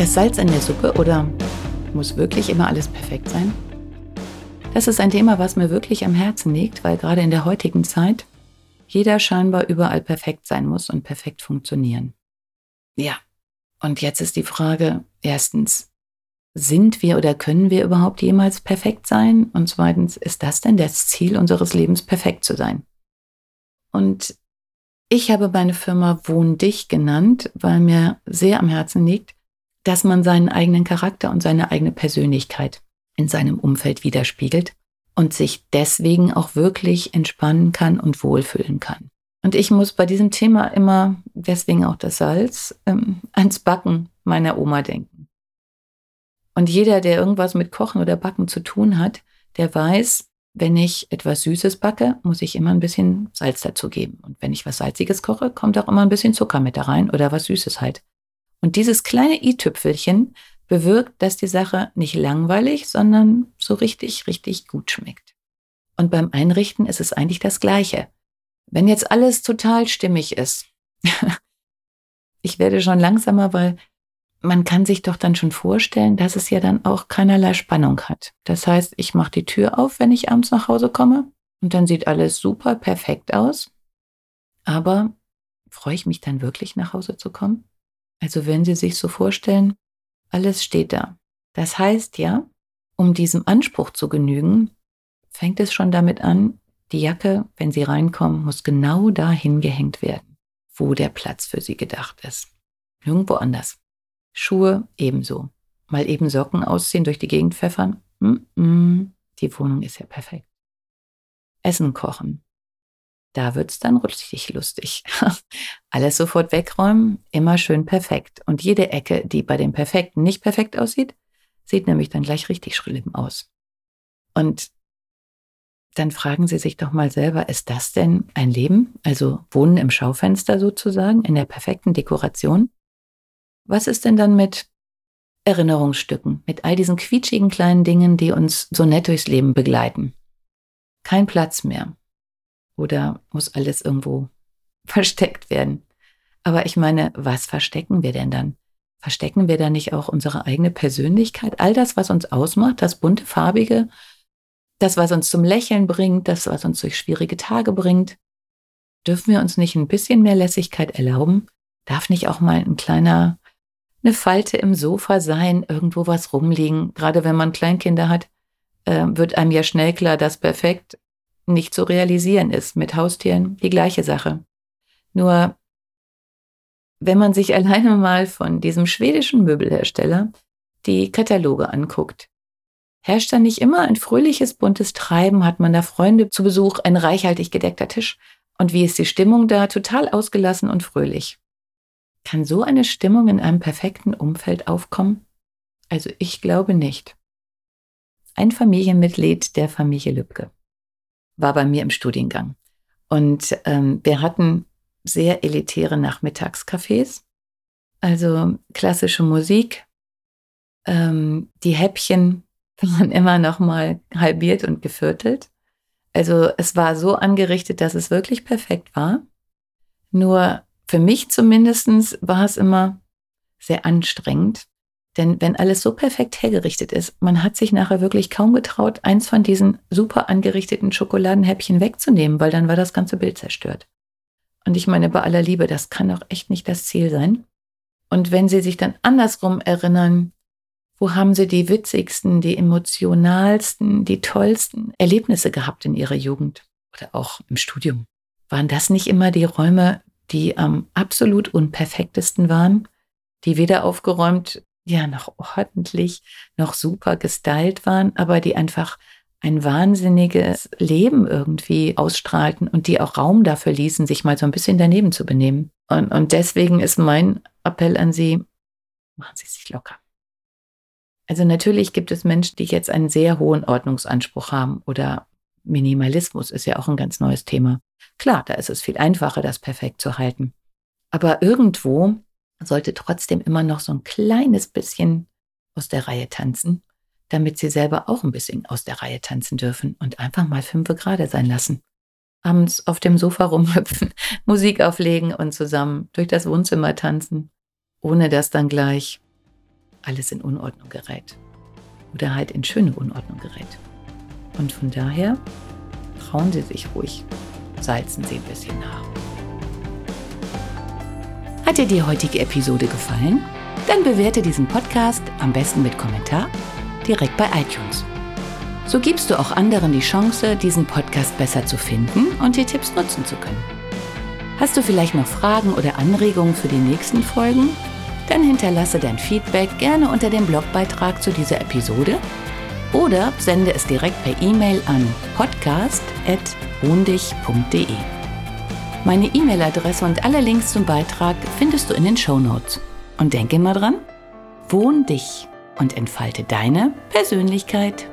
Das Salz in der Suppe oder muss wirklich immer alles perfekt sein? Das ist ein Thema, was mir wirklich am Herzen liegt, weil gerade in der heutigen Zeit jeder scheinbar überall perfekt sein muss und perfekt funktionieren. Ja, und jetzt ist die Frage, erstens, sind wir oder können wir überhaupt jemals perfekt sein? Und zweitens, ist das denn das Ziel unseres Lebens, perfekt zu sein? Und ich habe meine Firma Wohn dich genannt, weil mir sehr am Herzen liegt, dass man seinen eigenen Charakter und seine eigene Persönlichkeit in seinem Umfeld widerspiegelt und sich deswegen auch wirklich entspannen kann und wohlfühlen kann. Und ich muss bei diesem Thema immer, deswegen auch das Salz, ähm, ans Backen meiner Oma denken. Und jeder, der irgendwas mit Kochen oder Backen zu tun hat, der weiß, wenn ich etwas Süßes backe, muss ich immer ein bisschen Salz dazugeben. Und wenn ich was Salziges koche, kommt auch immer ein bisschen Zucker mit da rein oder was Süßes halt. Und dieses kleine i-Tüpfelchen bewirkt, dass die Sache nicht langweilig, sondern so richtig, richtig gut schmeckt. Und beim Einrichten ist es eigentlich das Gleiche. Wenn jetzt alles total stimmig ist, ich werde schon langsamer, weil man kann sich doch dann schon vorstellen, dass es ja dann auch keinerlei Spannung hat. Das heißt, ich mache die Tür auf, wenn ich abends nach Hause komme und dann sieht alles super perfekt aus. Aber freue ich mich dann wirklich nach Hause zu kommen? Also wenn Sie sich so vorstellen, alles steht da. Das heißt ja, um diesem Anspruch zu genügen, fängt es schon damit an, die Jacke, wenn Sie reinkommen, muss genau dahin gehängt werden, wo der Platz für Sie gedacht ist. Nirgendwo anders. Schuhe ebenso. Mal eben Socken ausziehen, durch die Gegend pfeffern. Mm -mm, die Wohnung ist ja perfekt. Essen kochen. Da wird's dann richtig lustig. Alles sofort wegräumen, immer schön perfekt. Und jede Ecke, die bei dem Perfekten nicht perfekt aussieht, sieht nämlich dann gleich richtig schlimm aus. Und dann fragen Sie sich doch mal selber, ist das denn ein Leben? Also Wohnen im Schaufenster sozusagen, in der perfekten Dekoration? Was ist denn dann mit Erinnerungsstücken, mit all diesen quietschigen kleinen Dingen, die uns so nett durchs Leben begleiten? Kein Platz mehr. Oder muss alles irgendwo versteckt werden? Aber ich meine, was verstecken wir denn dann? Verstecken wir da nicht auch unsere eigene Persönlichkeit? All das, was uns ausmacht, das bunte, farbige, das, was uns zum Lächeln bringt, das, was uns durch schwierige Tage bringt. Dürfen wir uns nicht ein bisschen mehr Lässigkeit erlauben? Darf nicht auch mal ein kleiner, eine Falte im Sofa sein, irgendwo was rumliegen? Gerade wenn man Kleinkinder hat, äh, wird einem ja schnell klar, dass perfekt nicht zu realisieren ist. Mit Haustieren die gleiche Sache. Nur, wenn man sich alleine mal von diesem schwedischen Möbelhersteller die Kataloge anguckt, herrscht da nicht immer ein fröhliches, buntes Treiben, hat man da Freunde zu Besuch, ein reichhaltig gedeckter Tisch. Und wie ist die Stimmung da? Total ausgelassen und fröhlich. Kann so eine Stimmung in einem perfekten Umfeld aufkommen? Also ich glaube nicht. Ein Familienmitglied der Familie Lübcke war bei mir im Studiengang. Und ähm, wir hatten sehr elitäre Nachmittagscafés, also klassische Musik. Ähm, die Häppchen waren immer noch mal halbiert und geviertelt. Also es war so angerichtet, dass es wirklich perfekt war. Nur für mich zumindest war es immer sehr anstrengend, denn wenn alles so perfekt hergerichtet ist, man hat sich nachher wirklich kaum getraut, eins von diesen super angerichteten Schokoladenhäppchen wegzunehmen, weil dann war das ganze Bild zerstört. Und ich meine, bei aller Liebe, das kann doch echt nicht das Ziel sein. Und wenn Sie sich dann andersrum erinnern, wo haben Sie die witzigsten, die emotionalsten, die tollsten Erlebnisse gehabt in Ihrer Jugend oder auch im Studium? Waren das nicht immer die Räume, die am absolut unperfektesten waren, die weder aufgeräumt ja noch ordentlich, noch super gestylt waren, aber die einfach ein wahnsinniges Leben irgendwie ausstrahlten und die auch Raum dafür ließen, sich mal so ein bisschen daneben zu benehmen. Und, und deswegen ist mein Appell an Sie, machen Sie sich locker. Also natürlich gibt es Menschen, die jetzt einen sehr hohen Ordnungsanspruch haben oder Minimalismus ist ja auch ein ganz neues Thema. Klar, da ist es viel einfacher, das perfekt zu halten. Aber irgendwo sollte trotzdem immer noch so ein kleines bisschen aus der Reihe tanzen, damit sie selber auch ein bisschen aus der Reihe tanzen dürfen und einfach mal fünfe gerade sein lassen. Abends auf dem Sofa rumhüpfen, Musik auflegen und zusammen durch das Wohnzimmer tanzen, ohne dass dann gleich alles in Unordnung gerät. Oder halt in schöne Unordnung gerät. Und von daher trauen Sie sich ruhig, salzen Sie ein bisschen nach. Hat dir die heutige Episode gefallen? Dann bewerte diesen Podcast am besten mit Kommentar direkt bei iTunes. So gibst du auch anderen die Chance, diesen Podcast besser zu finden und die Tipps nutzen zu können. Hast du vielleicht noch Fragen oder Anregungen für die nächsten Folgen? Dann hinterlasse dein Feedback gerne unter dem Blogbeitrag zu dieser Episode oder sende es direkt per E-Mail an podcast.wohndich.de. Meine E-Mail-Adresse und alle Links zum Beitrag findest du in den Show Notes. Und denke immer dran, wohn dich und entfalte deine Persönlichkeit.